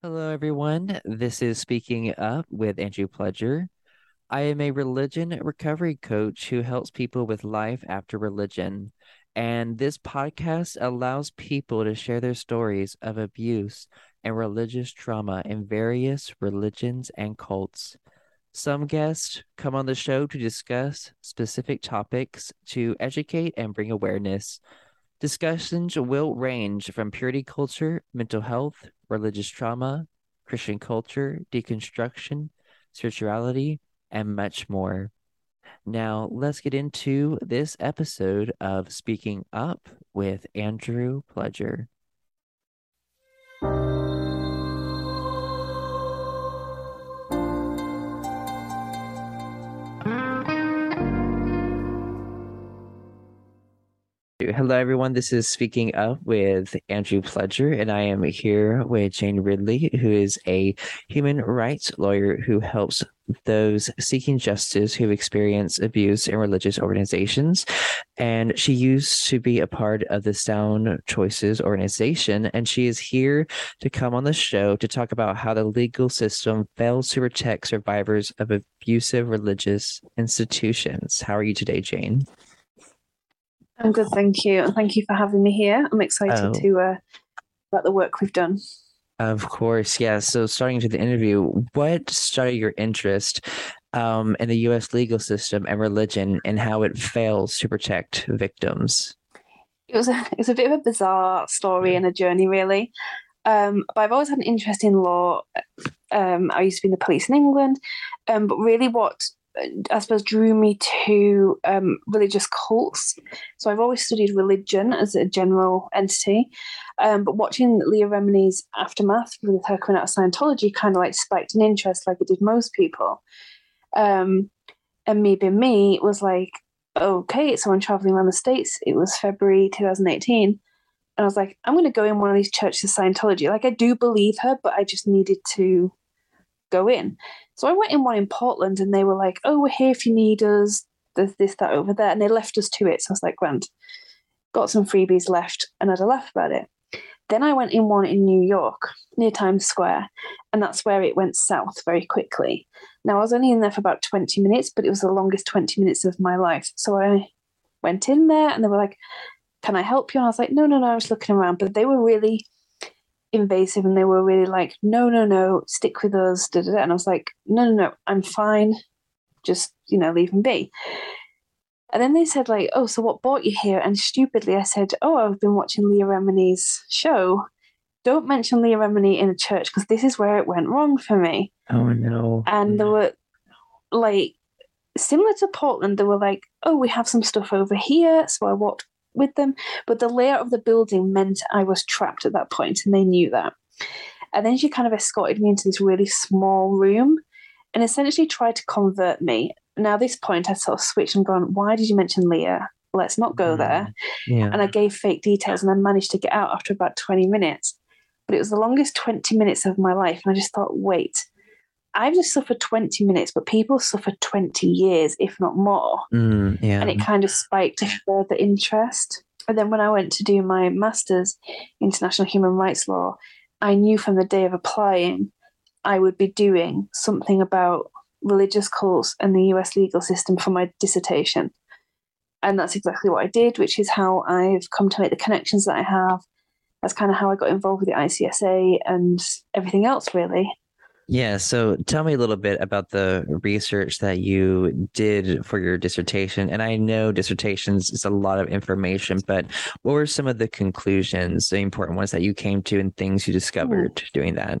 Hello, everyone. This is Speaking Up with Andrew Pledger. I am a religion recovery coach who helps people with life after religion. And this podcast allows people to share their stories of abuse and religious trauma in various religions and cults. Some guests come on the show to discuss specific topics to educate and bring awareness. Discussions will range from purity culture, mental health, religious trauma, Christian culture, deconstruction, spirituality, and much more. Now, let's get into this episode of Speaking Up with Andrew Pledger. Hello, everyone. This is Speaking Up with Andrew Pledger, and I am here with Jane Ridley, who is a human rights lawyer who helps those seeking justice who experience abuse in religious organizations. And she used to be a part of the Sound Choices organization, and she is here to come on the show to talk about how the legal system fails to protect survivors of abusive religious institutions. How are you today, Jane? I'm good, thank you, and thank you for having me here. I'm excited oh. to uh, about the work we've done. Of course, yeah. So, starting to the interview, what started your interest um, in the U.S. legal system and religion, and how it fails to protect victims? It was a it's a bit of a bizarre story and a journey, really. Um, but I've always had an interest in law. Um, I used to be in the police in England, um, but really, what I suppose, drew me to um, religious cults. So I've always studied religion as a general entity, um, but watching Leah Remini's aftermath with her coming out of Scientology kind of like spiked an interest, like it did most people. Um, and me being me was like, okay, so I'm traveling around the states. It was February 2018. And I was like, I'm going to go in one of these churches of Scientology. Like, I do believe her, but I just needed to go in. So I went in one in Portland and they were like, oh, we're here if you need us. There's this, that over there. And they left us to it. So I was like, grand. Got some freebies left and had a laugh about it. Then I went in one in New York near Times Square, and that's where it went south very quickly. Now, I was only in there for about 20 minutes, but it was the longest 20 minutes of my life. So I went in there and they were like, Can I help you? And I was like, No, no, no, I was looking around. But they were really invasive and they were really like, no, no, no, stick with us. Da, da, da. And I was like, no, no, no, I'm fine. Just, you know, leave them be. And then they said, like, oh, so what brought you here? And stupidly, I said, oh, I've been watching Leah Remini's show. Don't mention Leah Remini in a church because this is where it went wrong for me. Oh, no. And no. there mm. were, like, similar to Portland, they were like, oh, we have some stuff over here. So I walked with them. But the layout of the building meant I was trapped at that point, and they knew that. And then she kind of escorted me into this really small room and essentially tried to convert me. Now, this point, I sort of switched and gone, Why did you mention Leah? Let's not go there. Mm, yeah. And I gave fake details and I managed to get out after about 20 minutes. But it was the longest 20 minutes of my life. And I just thought, wait, I've just suffered 20 minutes, but people suffer 20 years, if not more. Mm, yeah. And it kind of spiked further interest. And then when I went to do my master's international human rights law, I knew from the day of applying I would be doing something about religious cults and the US legal system for my dissertation. And that's exactly what I did, which is how I've come to make the connections that I have. That's kind of how I got involved with the ICSA and everything else, really. Yeah. So tell me a little bit about the research that you did for your dissertation. And I know dissertations is a lot of information, but what were some of the conclusions, the important ones that you came to and things you discovered mm. doing that?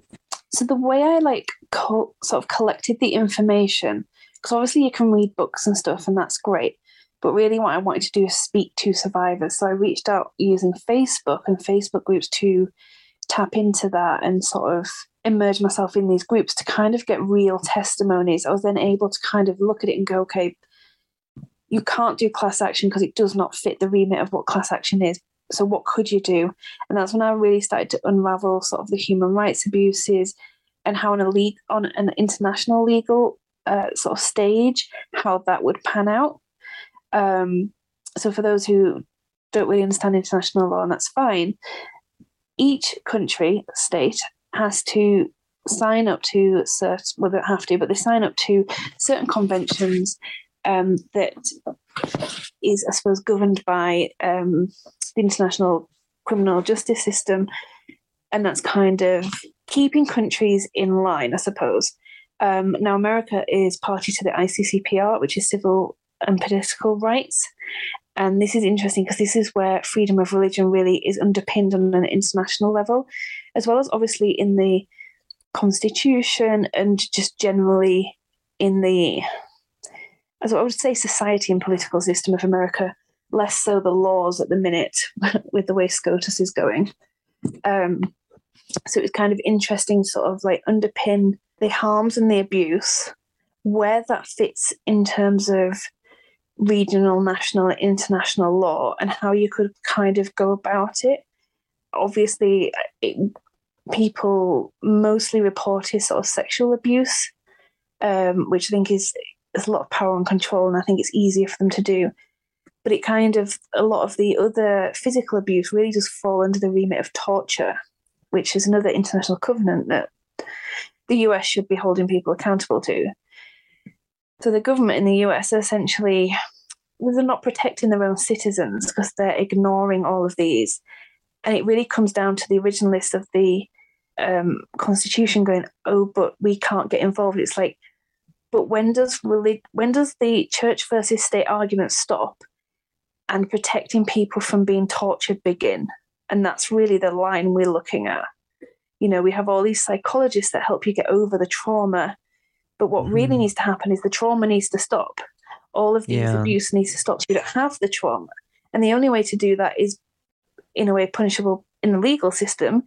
So the way I like co- sort of collected the information, because obviously you can read books and stuff, and that's great. But really, what I wanted to do is speak to survivors. So I reached out using Facebook and Facebook groups to tap into that and sort of immerse myself in these groups to kind of get real testimonies. I was then able to kind of look at it and go, okay, you can't do class action because it does not fit the remit of what class action is. So what could you do? And that's when I really started to unravel sort of the human rights abuses and how on a league on an international legal uh, sort of stage, how that would pan out. Um, so for those who don't really understand international law, and that's fine, each country, state, has to sign up to certain, well, they have to, but they sign up to certain conventions um, that is, I suppose, governed by um, the international criminal justice system. And that's kind of keeping countries in line, I suppose. Um, now, America is party to the ICCPR, which is civil and political rights. And this is interesting because this is where freedom of religion really is underpinned on an international level, as well as obviously in the constitution and just generally in the, as I would say, society and political system of America, less so the laws at the minute with the way SCOTUS is going. Um, so it's kind of interesting, sort of like underpin the harms and the abuse, where that fits in terms of regional, national, international law, and how you could kind of go about it. Obviously, it, people mostly report is sort of sexual abuse, um, which I think is there's a lot of power and control, and I think it's easier for them to do. But it kind of a lot of the other physical abuse really does fall under the remit of torture, which is another international covenant that the US should be holding people accountable to. So the government in the US are essentially they're not protecting their own citizens because they're ignoring all of these. And it really comes down to the originalists of the um, constitution going, oh, but we can't get involved. It's like, but when does really when does the church versus state argument stop and protecting people from being tortured begin? And that's really the line we're looking at. You know, we have all these psychologists that help you get over the trauma, but what mm-hmm. really needs to happen is the trauma needs to stop. All of these yeah. abuse needs to stop. So you don't have the trauma. And the only way to do that is in a way punishable in the legal system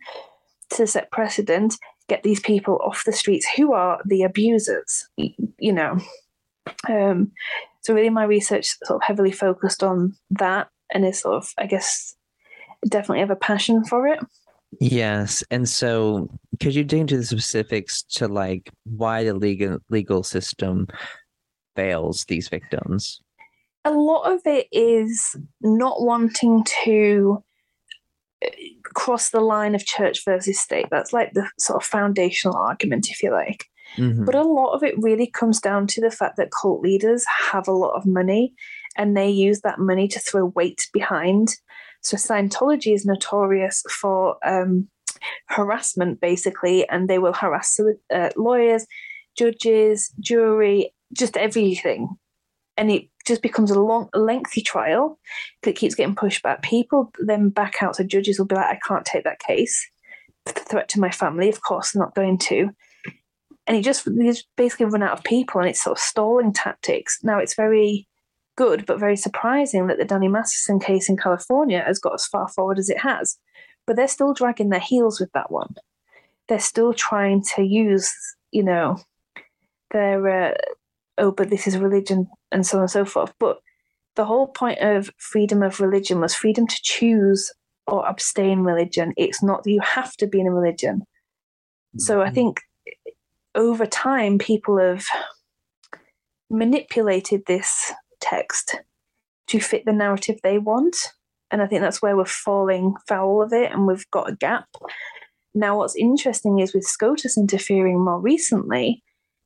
to set precedent, get these people off the streets who are the abusers, you know. Um, so really my research sort of heavily focused on that and is sort of, I guess, definitely have a passion for it. Yes. And so could you dig into the specifics to like why the legal legal system fails these victims? A lot of it is not wanting to cross the line of church versus state. That's like the sort of foundational argument, if you like. Mm-hmm. But a lot of it really comes down to the fact that cult leaders have a lot of money and they use that money to throw weight behind. So Scientology is notorious for um, harassment, basically, and they will harass uh, lawyers, judges, jury, just everything. And it just becomes a long, lengthy trial that keeps getting pushed back. People then back out, so judges will be like, I can't take that case. The threat to my family, of course, not going to. And he just he's basically run out of people, and it's sort of stalling tactics. Now it's very good, but very surprising that the Danny Masterson case in California has got as far forward as it has. But they're still dragging their heels with that one. They're still trying to use, you know, their uh, oh, but this is religion and so on and so forth. But the whole point of freedom of religion was freedom to choose or abstain religion. It's not that you have to be in a religion. Mm-hmm. So I mm-hmm. think over time, people have manipulated this text to fit the narrative they want. And I think that's where we're falling foul of it and we've got a gap. Now, what's interesting is with SCOTUS interfering more recently,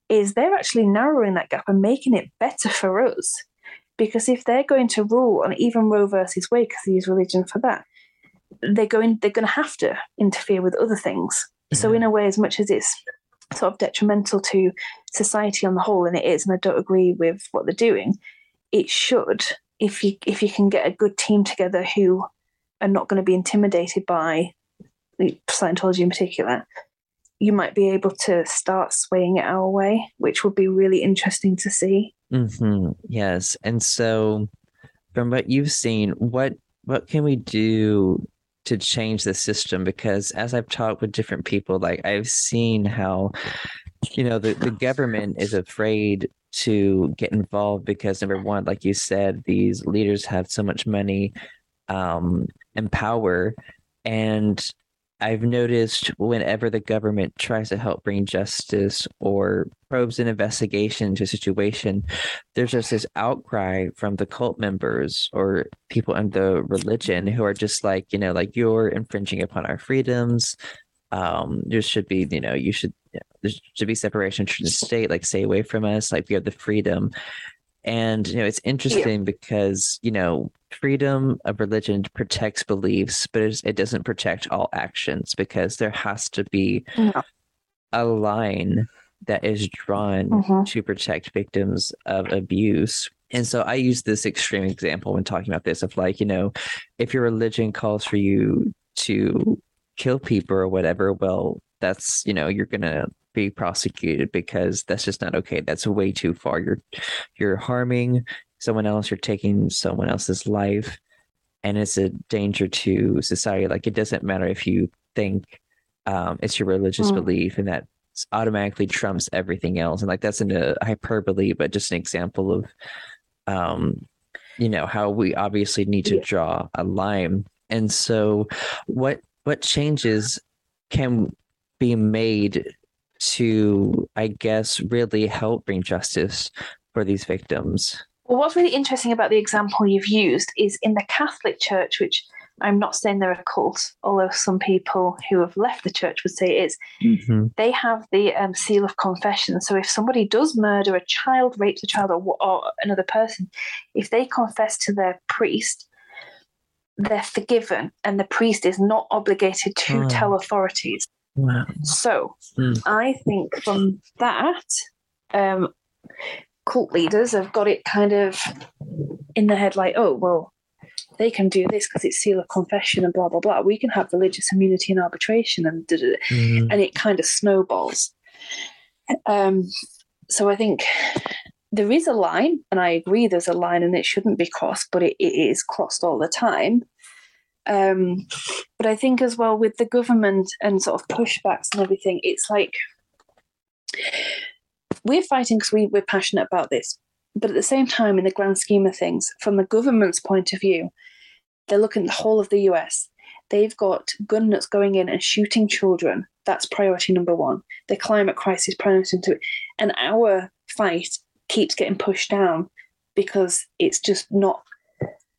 is they're actually narrowing that gap and making it better for us. Because if they're going to rule on even Roe versus Wade, because they use religion for that, they're going they're going to have to interfere with other things. Mm-hmm. So in a way, as much as it's sort of detrimental to society on the whole, and it is, and I don't agree with what they're doing, it should if you if you can get a good team together who are not going to be intimidated by Scientology in particular, you might be able to start swaying it our way, which would be really interesting to see. Mm-hmm. Yes, and so from what you've seen, what what can we do to change the system? Because as I've talked with different people, like I've seen how you know the, the government is afraid to get involved because number one, like you said, these leaders have so much money um, and power, and I've noticed whenever the government tries to help bring justice or probes an investigation into a situation, there's just this outcry from the cult members or people in the religion who are just like, you know, like you're infringing upon our freedoms. um there should be you know you should there should be separation of the state. Like stay away from us. Like we have the freedom and you know it's interesting yeah. because you know freedom of religion protects beliefs but it doesn't protect all actions because there has to be no. a line that is drawn mm-hmm. to protect victims of abuse and so i use this extreme example when talking about this of like you know if your religion calls for you to kill people or whatever well that's you know you're gonna be prosecuted because that's just not okay. That's way too far. You're you're harming someone else, you're taking someone else's life, and it's a danger to society. Like it doesn't matter if you think um, it's your religious mm. belief and that automatically trumps everything else. And like that's in a hyperbole, but just an example of um, you know, how we obviously need to draw a line. And so what what changes can be made to, I guess, really help bring justice for these victims. Well, what's really interesting about the example you've used is in the Catholic Church, which I'm not saying they're a cult, although some people who have left the church would say it is. Mm-hmm. They have the um, seal of confession. So if somebody does murder a child, rapes a child, or, or another person, if they confess to their priest, they're forgiven, and the priest is not obligated to oh. tell authorities. Wow. So mm. I think from that, um, cult leaders have got it kind of in their head like, oh, well, they can do this because it's seal of confession and blah, blah, blah. We can have religious immunity and arbitration and mm. and it kind of snowballs. Um, so I think there is a line, and I agree there's a line and it shouldn't be crossed, but it, it is crossed all the time. Um, but I think as well with the government and sort of pushbacks and everything, it's like we're fighting because we, we're passionate about this. But at the same time, in the grand scheme of things, from the government's point of view, they're looking at the whole of the US. They've got gun nuts going in and shooting children. That's priority number one. The climate crisis, priority two. And our fight keeps getting pushed down because it's just not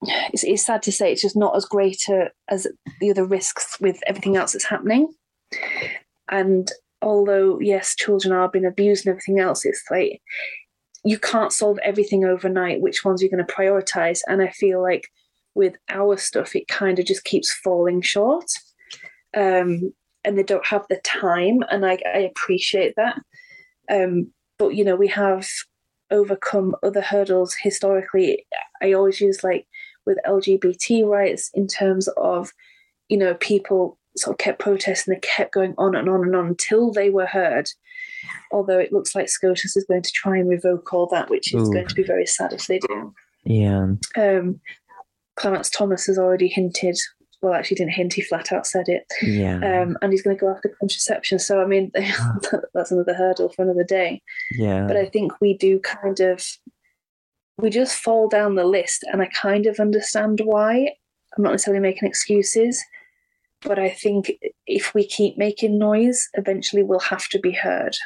it's, it's sad to say it's just not as great a, as the other risks with everything else that's happening. And although yes, children are being abused and everything else, it's like you can't solve everything overnight. Which ones you're going to prioritize? And I feel like with our stuff, it kind of just keeps falling short. Um, and they don't have the time, and I, I appreciate that. Um, but you know, we have overcome other hurdles historically. I always use like with LGBT rights in terms of, you know, people sort of kept protesting, they kept going on and on and on until they were heard. Although it looks like SCOTUS is going to try and revoke all that, which is Ooh. going to be very sad if they do. Yeah. Um, Clarence Thomas has already hinted. Well, actually, didn't hint. He flat out said it. Yeah. Um, and he's going to go after contraception. So, I mean, that's another hurdle for another day. Yeah. But I think we do kind of we just fall down the list, and I kind of understand why. I'm not necessarily making excuses, but I think if we keep making noise, eventually we'll have to be heard.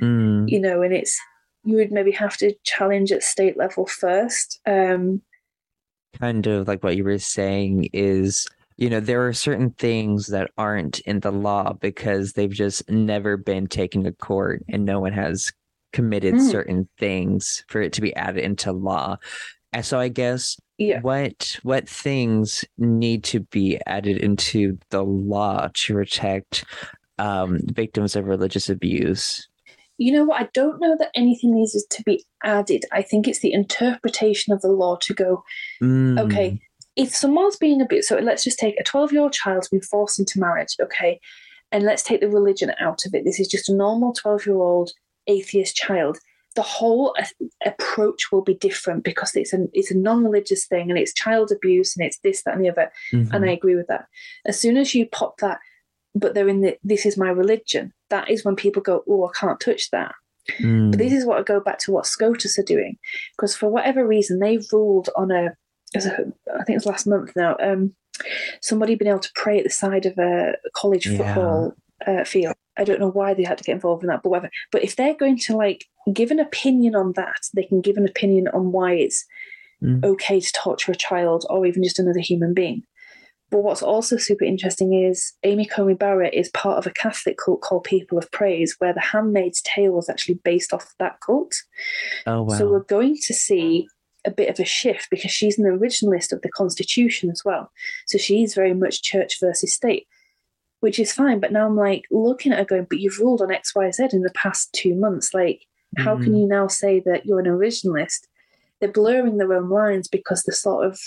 Mm. You know, and it's you would maybe have to challenge at state level first. Um, kind of like what you were saying is you know there are certain things that aren't in the law because they've just never been taken to court and no one has committed mm. certain things for it to be added into law. And so I guess yeah. what what things need to be added into the law to protect um, victims of religious abuse? You know what? I don't know that anything needs to be added. I think it's the interpretation of the law to go, mm. okay, if someone's being abused, so let's just take a 12 year old child's been forced into marriage, okay, and let's take the religion out of it. This is just a normal 12 year old atheist child, the whole approach will be different because it's a it's a non-religious thing and it's child abuse and it's this that and the other mm-hmm. and i agree with that as soon as you pop that but they're in the this is my religion that is when people go oh i can't touch that mm. but this is what i go back to what scotus are doing because for whatever reason they ruled on a, a i think it was last month now um somebody been able to pray at the side of a college yeah. Uh, field I don't know why they had to get involved in that, but whatever. But if they're going to like give an opinion on that, they can give an opinion on why it's mm. okay to torture a child or even just another human being. But what's also super interesting is Amy Coney Barrett is part of a Catholic cult called People of Praise, where The Handmaid's Tale was actually based off that cult. Oh wow. So we're going to see a bit of a shift because she's an originalist of the Constitution as well. So she's very much church versus state, which is fine. But now I'm like looking at her going, but you've ruled on X, Y, Z in the past two months. Like, how can Mhm. you now say that you're an originalist? They're blurring their own lines because they're sort of,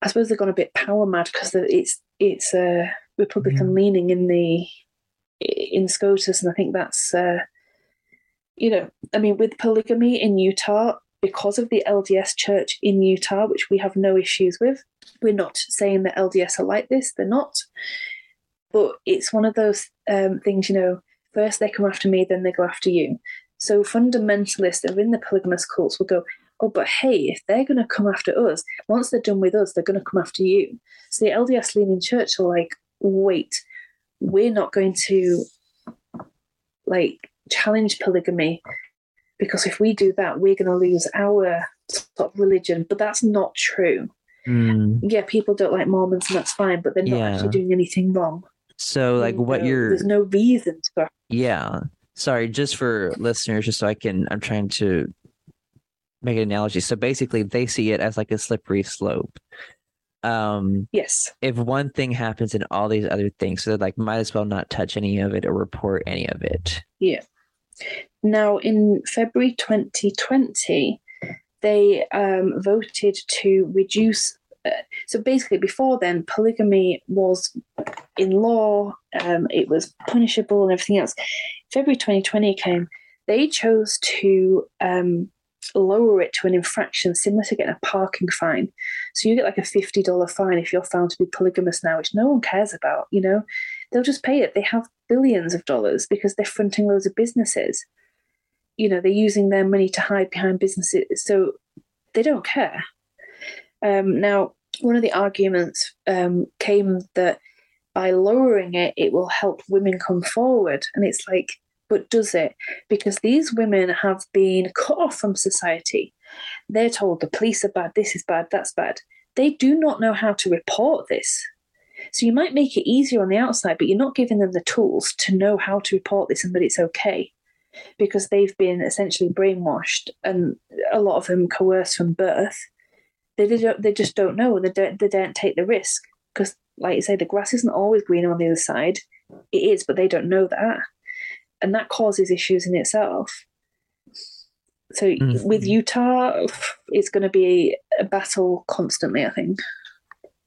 I suppose they've gone a bit power mad because it's it's uh, Republican leaning in the in SCOTUS, and I think that's uh, you know, I mean, with polygamy in Utah, because of the LDS church in Utah, which we have no issues with, we're not saying that LDS are like this, they're not. But it's one of those um, things, you know, first they come after me, then they go after you. So fundamentalists that are in the polygamous cults will go, oh, but hey, if they're going to come after us, once they're done with us, they're going to come after you. So the LDS leaning church are like, wait, we're not going to like challenge polygamy because if we do that, we're going to lose our sort of religion. But that's not true. Mm. Yeah, people don't like Mormons, and that's fine, but they're not Yeah. actually doing anything wrong. So like And, what you're There's no reason to go. Yeah. Sorry, just for listeners, just so I can, I'm trying to make an analogy. So basically, they see it as like a slippery slope. Um, Yes. if one thing happens and all these other things, so they're like, might as well not touch any of it or report any of it. Yeah. Now, in February 2020, they um, voted to reduce. So basically, before then, polygamy was in law, um, it was punishable and everything else. February 2020 came, they chose to um, lower it to an infraction similar to getting a parking fine. So you get like a $50 fine if you're found to be polygamous now, which no one cares about, you know? They'll just pay it. They have billions of dollars because they're fronting loads of businesses you know they're using their money to hide behind businesses so they don't care um, now one of the arguments um, came that by lowering it it will help women come forward. And it's like but does it? Because these women have been cut off from society. They're told the police are bad this is bad that's bad. They do not know how to report this. So you might make it easier on the outside but you're not giving them the tools to know how to report this and that it's okay. Because they've been essentially brainwashed and a lot of them coerced from birth. They they, they just don't know. They don't they don't take the risk because, like you say, the grass isn't always greener on the other side. It is, but they don't know that, and that causes issues in itself. So Mhm. with Utah, it's going to be a battle constantly. I think.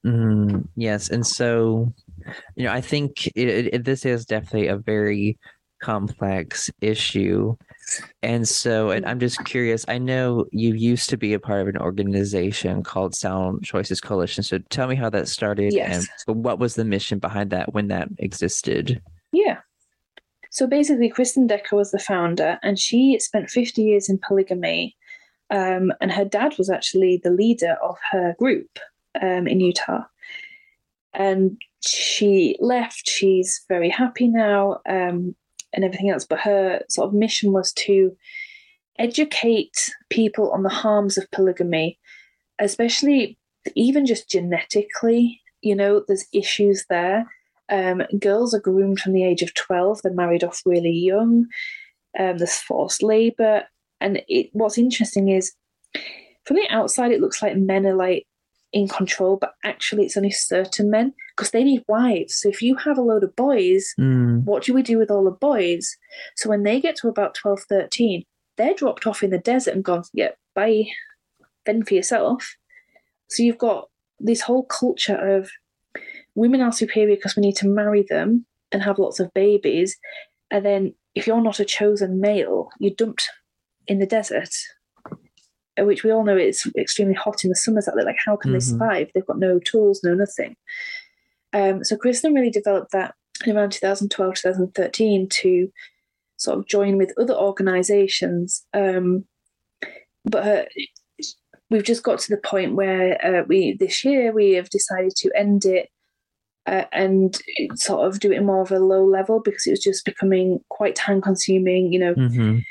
Mm, yes, and so you know, I think it, it- this is definitely a very complex issue, and so and I'm just curious. I know you used to be a part of an organization called Sound Choices Coalition. So tell me how that started, Yes. and what was the mission behind that when that existed? Yeah. So basically, Kristen Decker was the founder, and she spent 50 years in polygamy. Um, and her dad was actually the leader of her group um, in Utah. And she left. She's very happy now um, and everything else. But her sort of mission was to educate people on the harms of polygamy, especially even just genetically. You know, there's issues there. Um, girls are groomed from the age of 12, they're married off really young. Um, there's forced labor. And it, what's interesting is from the outside, it looks like men are like in control, but actually, it's only certain men because they need wives. So if you have a load of boys, Mm, what do we do with all the boys? So when they get to about 12, 13, they're dropped off in the desert and gone, yeah, bye, fend for yourself. So you've got this whole culture of women are superior because we need to marry them and have lots of babies. And then if you're not a chosen male, you're dumped in the desert, uh, which we all know it's extremely hot in the summers out there. Like, how can they Mhm. survive? They've got no tools, no nothing. Um, so Kristen really developed that in around 2012, 2013 to sort of join with other organizations. Um, but her, we've just got to the point where uh, we this year we have decided to end it uh, and sort of do it more of a low level because it was just becoming quite time consuming. You know, mhm,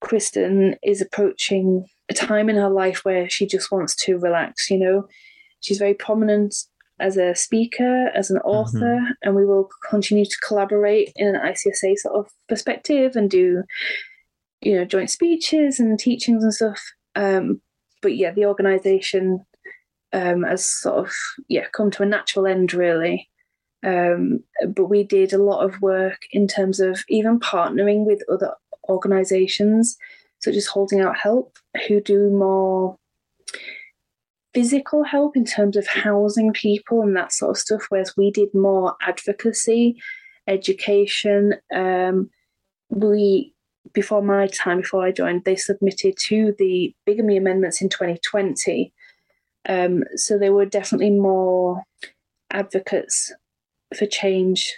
Kristen is approaching a time in her life where she just wants to relax, you know. She's very prominent as a speaker, as an author, mm-hmm. and we will continue to collaborate in an ICSA sort of perspective and do, you know, joint speeches and teachings and stuff. Um, but yeah, the organisation um, has sort of yeah come to a natural end really. Um, but we did a lot of work in terms of even partnering with other organisations, such as Holding Out Help, who do more physical help in terms of housing people and that sort of stuff, whereas we did more advocacy, education. Um, we before my time, before I joined, they submitted to the bigamy amendments in 2020. Um, so they were definitely more advocates for change,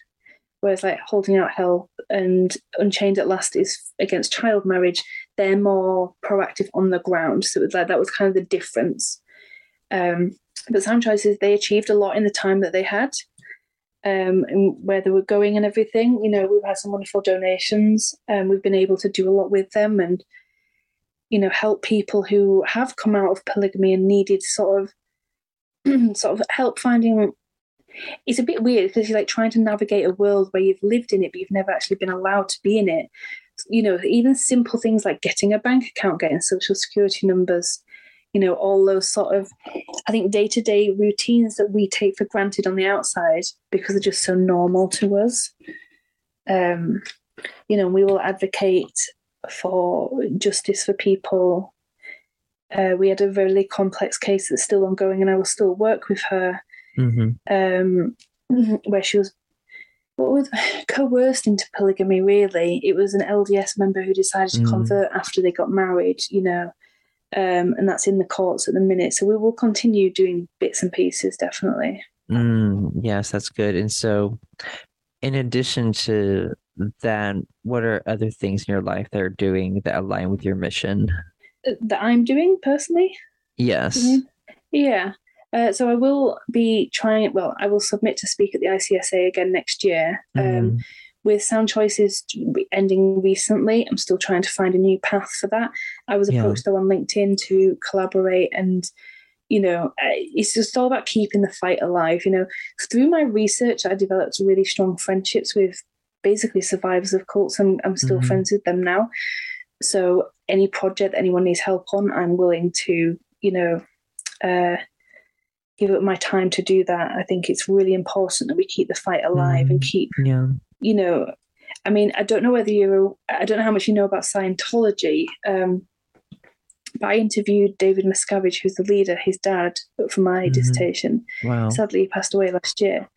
whereas like holding out help and Unchained at Last is against child marriage. They're more proactive on the ground. So it was like that was kind of the difference. Um, but Sound Choices, they achieved a lot in the time that they had, um, and where they were going and everything. You know, we've had some wonderful donations, and we've been able to do a lot with them, and you know, help people who have come out of polygamy and needed sort of, sort of help finding. It's a bit weird because you're like trying to navigate a world where you've lived in it, but you've never actually been allowed to be in it. You know, even simple things like getting a bank account, getting social security numbers, you know, all those sort of, I think, day to day routines that we take for granted on the outside because they're just so normal to us. Um, you know, we will advocate for justice for people. Uh, we had a really complex case that's still ongoing, and I will still work with her, mm-hmm. um, where she was what was coerced into polygamy. Really, it was an LDS member who decided to mm. convert after they got married. You know, um, and that's in the courts at the minute. So we will continue doing bits and pieces, definitely. Mm, yes, that's good. And so, in addition to that, what are other things in your life that are doing that align with your mission? Uh, that I'm doing personally? Yes. Mm-hmm. Yeah. Uh, so I will be trying. Well, I will submit to speak at the ICSA again next year. Um, mm with Sound Choices ending recently, I'm still trying to find a new path for that. I was approached yeah. though on LinkedIn to collaborate and you know, it's just all about keeping the fight alive. You know, through my research, I developed really strong friendships with basically survivors of cults, and I'm still mm-hmm. friends with them now. So, any project anyone needs help on, I'm willing to, you know, uh, give up my time to do that. I think it's really important that we keep the fight alive mm-hmm. and keep yeah you know, I mean, I don't know whether you, I don't know how much you know about Scientology, um, but I interviewed David Miscavige, who's the leader, his dad, for my mm-hmm. dissertation. Wow. Sadly, he passed away last year.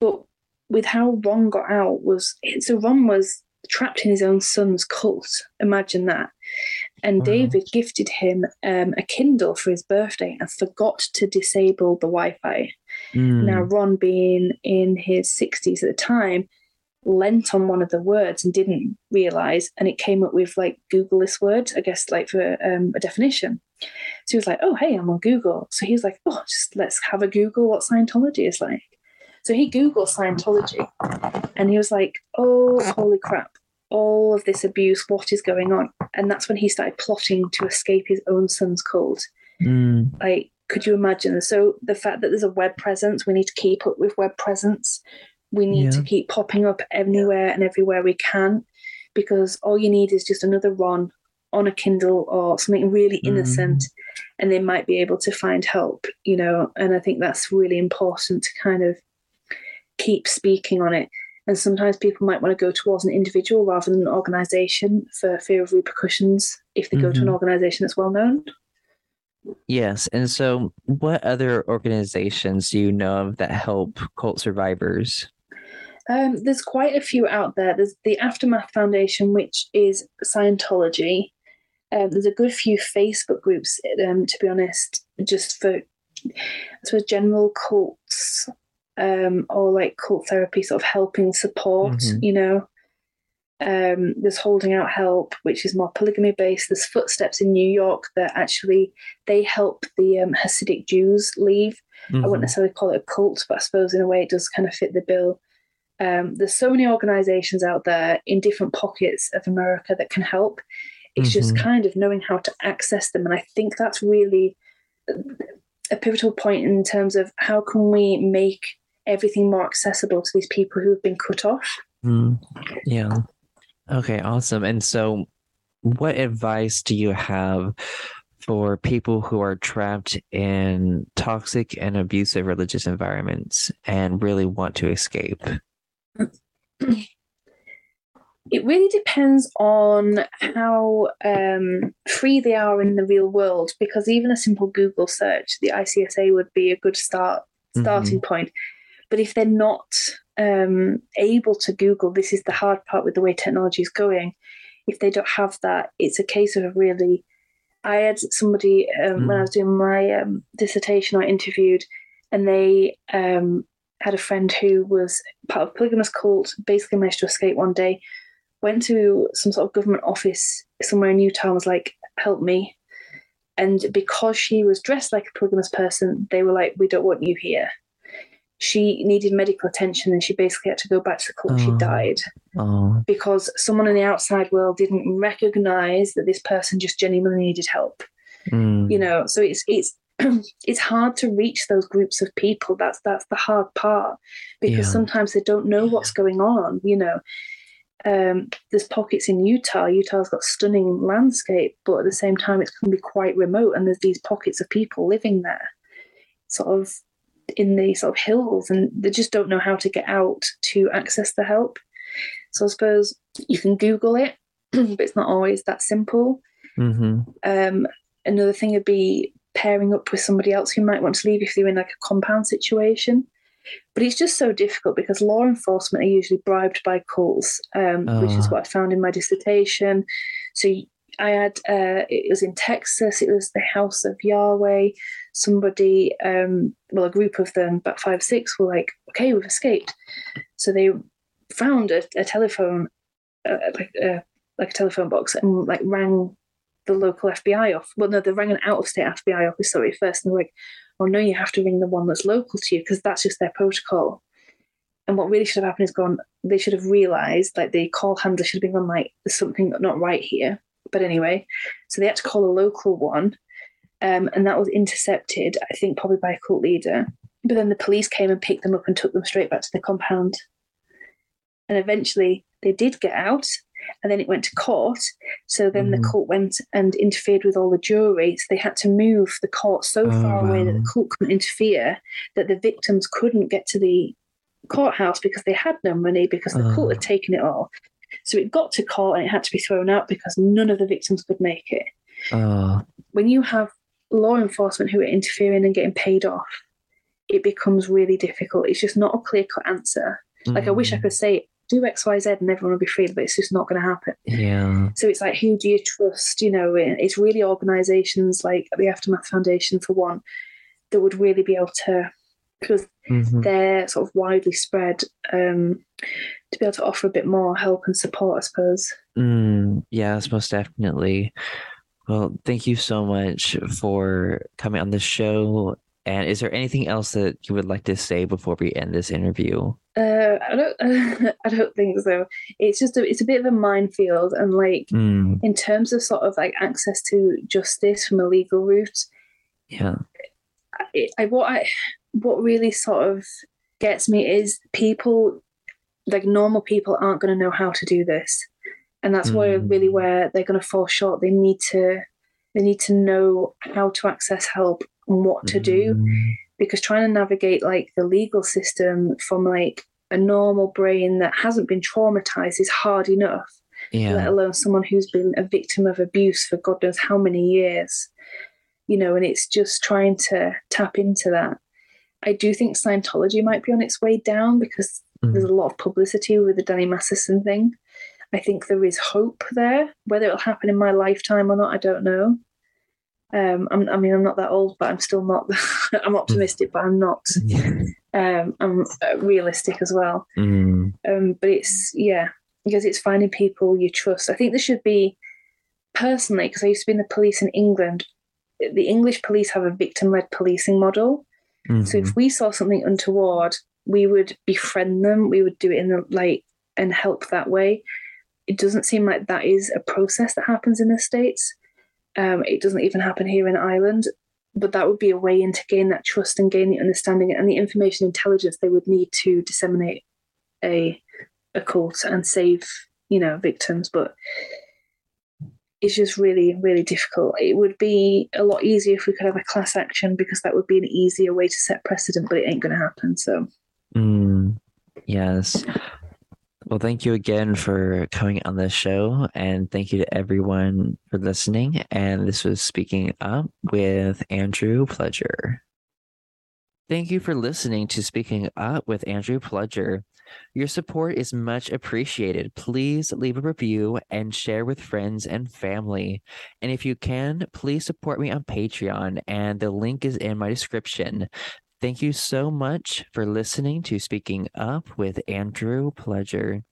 But with how Ron got out was, so Ron was trapped in his own son's cult. Imagine that. And wow. David gifted him um, a Kindle for his birthday and forgot to disable the Wi Fi. Mm. Now, Ron, being in his 60s at the time, lent on one of the words and didn't realize and it came up with like google this word i guess like for um, a definition. So he was like oh hey i'm on google. So he was like oh just let's have a google what scientology is like. So he googled scientology and he was like oh holy crap. All of this abuse what is going on? And that's when he started plotting to escape his own son's cult. Mm. like could you imagine? So the fact that there's a web presence we need to keep up with web presence we need yeah. to keep popping up anywhere and everywhere we can because all you need is just another Ron on a Kindle or something really innocent, mm. and they might be able to find help, you know. And I think that's really important to kind of keep speaking on it. And sometimes people might want to go towards an individual rather than an organization for fear of repercussions if they mm-hmm. go to an mm-hmm. organization that's well known. Yes. And so, what other organizations do you know of that help cult survivors? Um, there's quite a few out there. There's the Aftermath Foundation, which is Scientology. Um, there's a good few Facebook groups, um, to be honest, just for sort of general cults um, or like cult therapy, sort of helping support, mm-hmm. you know. Um, there's Holding Out Help, which is more polygamy based. There's Footsteps in New York that actually they help the um, Hasidic Jews leave. Mm-hmm. I wouldn't mm-hmm. necessarily call it a cult, but I suppose in a way it does kind of fit the bill. Um, there's so many organizations out there in different pockets of America that can help. It's mm-hmm. just kind of knowing how to access them. And I think that's really a pivotal point in terms of how can we make everything more accessible to these people who have been cut off. Mm, yeah. Okay, awesome. And so, what advice do you have for people who are trapped in toxic and abusive religious environments and really want to escape? It really depends on how um, free they are in the real world, because even a simple Google search, the ICSA would be a good start starting mm-hmm. point. But if they're not um, able to Google, this is the hard part with the way technology is going. If they don't have that, it's a case of really. I had somebody um, mm. when I was doing my um, dissertation, I interviewed, and they um, had a friend who was part of a polygamous cult, basically managed to escape one day, went to some sort of government office somewhere in Utah and was like, help me. And because she was dressed like a polygamous person, they were like, we don't want you here. She needed medical attention and she basically had to go back to the cult. Oh. She died oh. because someone in the outside world didn't recognize that this person just genuinely needed help. Mm. You know, so it's it's it's hard to reach those groups of people. That's that's the hard part because yeah. sometimes they don't know what's going on. You know, um, there's pockets in Utah. Utah's got stunning landscape, but at the same time, it's to be quite remote, and there's these pockets of people living there, sort of in the sort of hills, and they just don't know how to get out to access the help. So I suppose you can Google it, but it's not always that simple. Mm-hmm. Um, another thing would be pairing up with somebody else who might want to leave if they're in like a compound situation. But it's just so difficult because law enforcement are usually bribed by cults, um, which is ah. what I found in my dissertation. So I had, uh, it was in Texas, it was the House of Yahweh. Somebody, um, well, a group of them, about five, six, were like, okay, we've escaped. So they found a, a telephone, uh, like, uh, like a telephone box, and like rang the local FBI off. Well, no, they rang an out of state FBI office, sorry, first. And they're like, oh no, you have to ring the one that's local to you because that's just their protocol. And what really should have happened is gone, they should have realized, like the call handler should have been like, there's something not right here. But anyway, so they had to call a local one. Um, and that was intercepted, I think, probably by a cult leader. But then the police came and picked them up and took them straight back to the compound. And eventually they did get out and then it went to court. So then mm-hmm. the court went and interfered with all the jury. So they had to move the court so oh, far away that the court couldn't interfere, that the victims couldn't get to the courthouse because they had no money because the oh. court had taken it all. So it got to court and it had to be thrown out because none of the victims could make it. Oh. When you have law enforcement who are interfering and getting paid off, it becomes really difficult. It's just not a clear cut answer. Like, mm. I wish I mm. could say do X, Y, Z, and everyone will be free, but it's just not going to happen. Yeah. So it's like, who do you trust? You know, it's really organisations like the Aftermath Foundation, for one, that would really be able to, because mm-hmm. they're sort of widely spread, um, to be able to offer a bit more help and support, I suppose. Mm, yes, most definitely. Well, thank you so much for coming on the show. And is there anything else that you would like to say before we end this interview? Uh, I don't. Uh, I don't think so. It's just a. It's a bit of a minefield, and like mm. in terms of sort of like access to justice from a legal route. Yeah. I, I what I what really sort of gets me is people like normal people aren't going to know how to do this, and that's mm. where really hmm. where they're going to fall short. They need to they need to know how to access help what to do hmm because trying to navigate like the legal system from like a normal brain that hasn't been traumatized is hard enough yeah. let alone someone who's been a victim of abuse for god knows how many years you know and it's just trying to tap into that. I do think scientology might be on its way down because mm. there's a lot of publicity with the danny masterson thing. I think there is hope there. Whether it'll happen in my lifetime or not i don't know um, i mean, I'm not that old, but I'm still not. I'm optimistic, but I'm not. Um, I'm uh, realistic as well. Mm. Um, but it's yeah, because it's finding people you trust. I think there should be, personally, because I used to be in the police in England. The English police have a victim-led policing model. Mm-hmm. So if mm-hmm. we saw something untoward, we would befriend them. We would do it in the like and help that way. It doesn't seem like that is a process that happens in the states. Um, it doesn't even happen here in Ireland. but that would be a way in to gain that trust and gain the understanding and the information intelligence they would need to disseminate a a cult and save you know victims. But it's just really really difficult. It would be a lot easier if we could have a class action because that would be an easier way to set precedent but it ain't going to happen so. Mm, yes well, thank you again for coming on the show, and thank you to everyone for listening. And this was Speaking Up with Andrew Pledger. Thank you for listening to Speaking Up with Andrew Pledger. Your support is much appreciated. Please leave a review and share with friends and family. And if you can, please support me on Patreon, and the link is in my description. Thank you so much for listening to Speaking Up with Andrew Pledger.